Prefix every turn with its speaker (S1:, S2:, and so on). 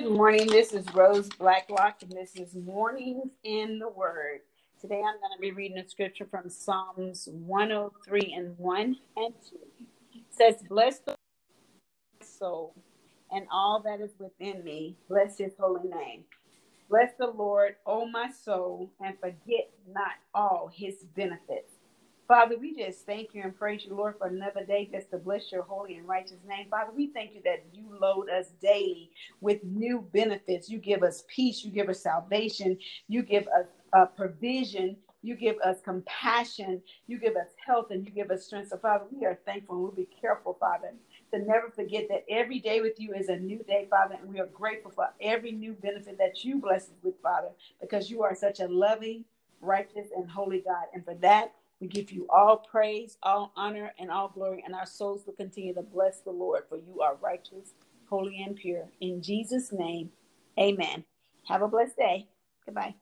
S1: Good morning. This is Rose Blacklock, and this is Mornings in the Word. Today I'm going to be reading a scripture from Psalms 103 and 1 and 2. It says, Bless the soul and all that is within me. Bless his holy name. Bless the Lord, O my soul, and forget not all his benefits Father, we just thank you and praise you, Lord, for another day just to bless your holy and righteous name. Father, we thank you that you load us daily with new benefits. You give us peace, you give us salvation, you give us a provision, you give us compassion, you give us health, and you give us strength. So, Father, we are thankful and we'll be careful, Father, to never forget that every day with you is a new day, Father, and we are grateful for every new benefit that you bless us with, Father, because you are such a loving, righteous, and holy God. And for that, we give you all praise, all honor, and all glory, and our souls will continue to bless the Lord, for you are righteous, holy, and pure. In Jesus' name, amen. Have a blessed day. Goodbye.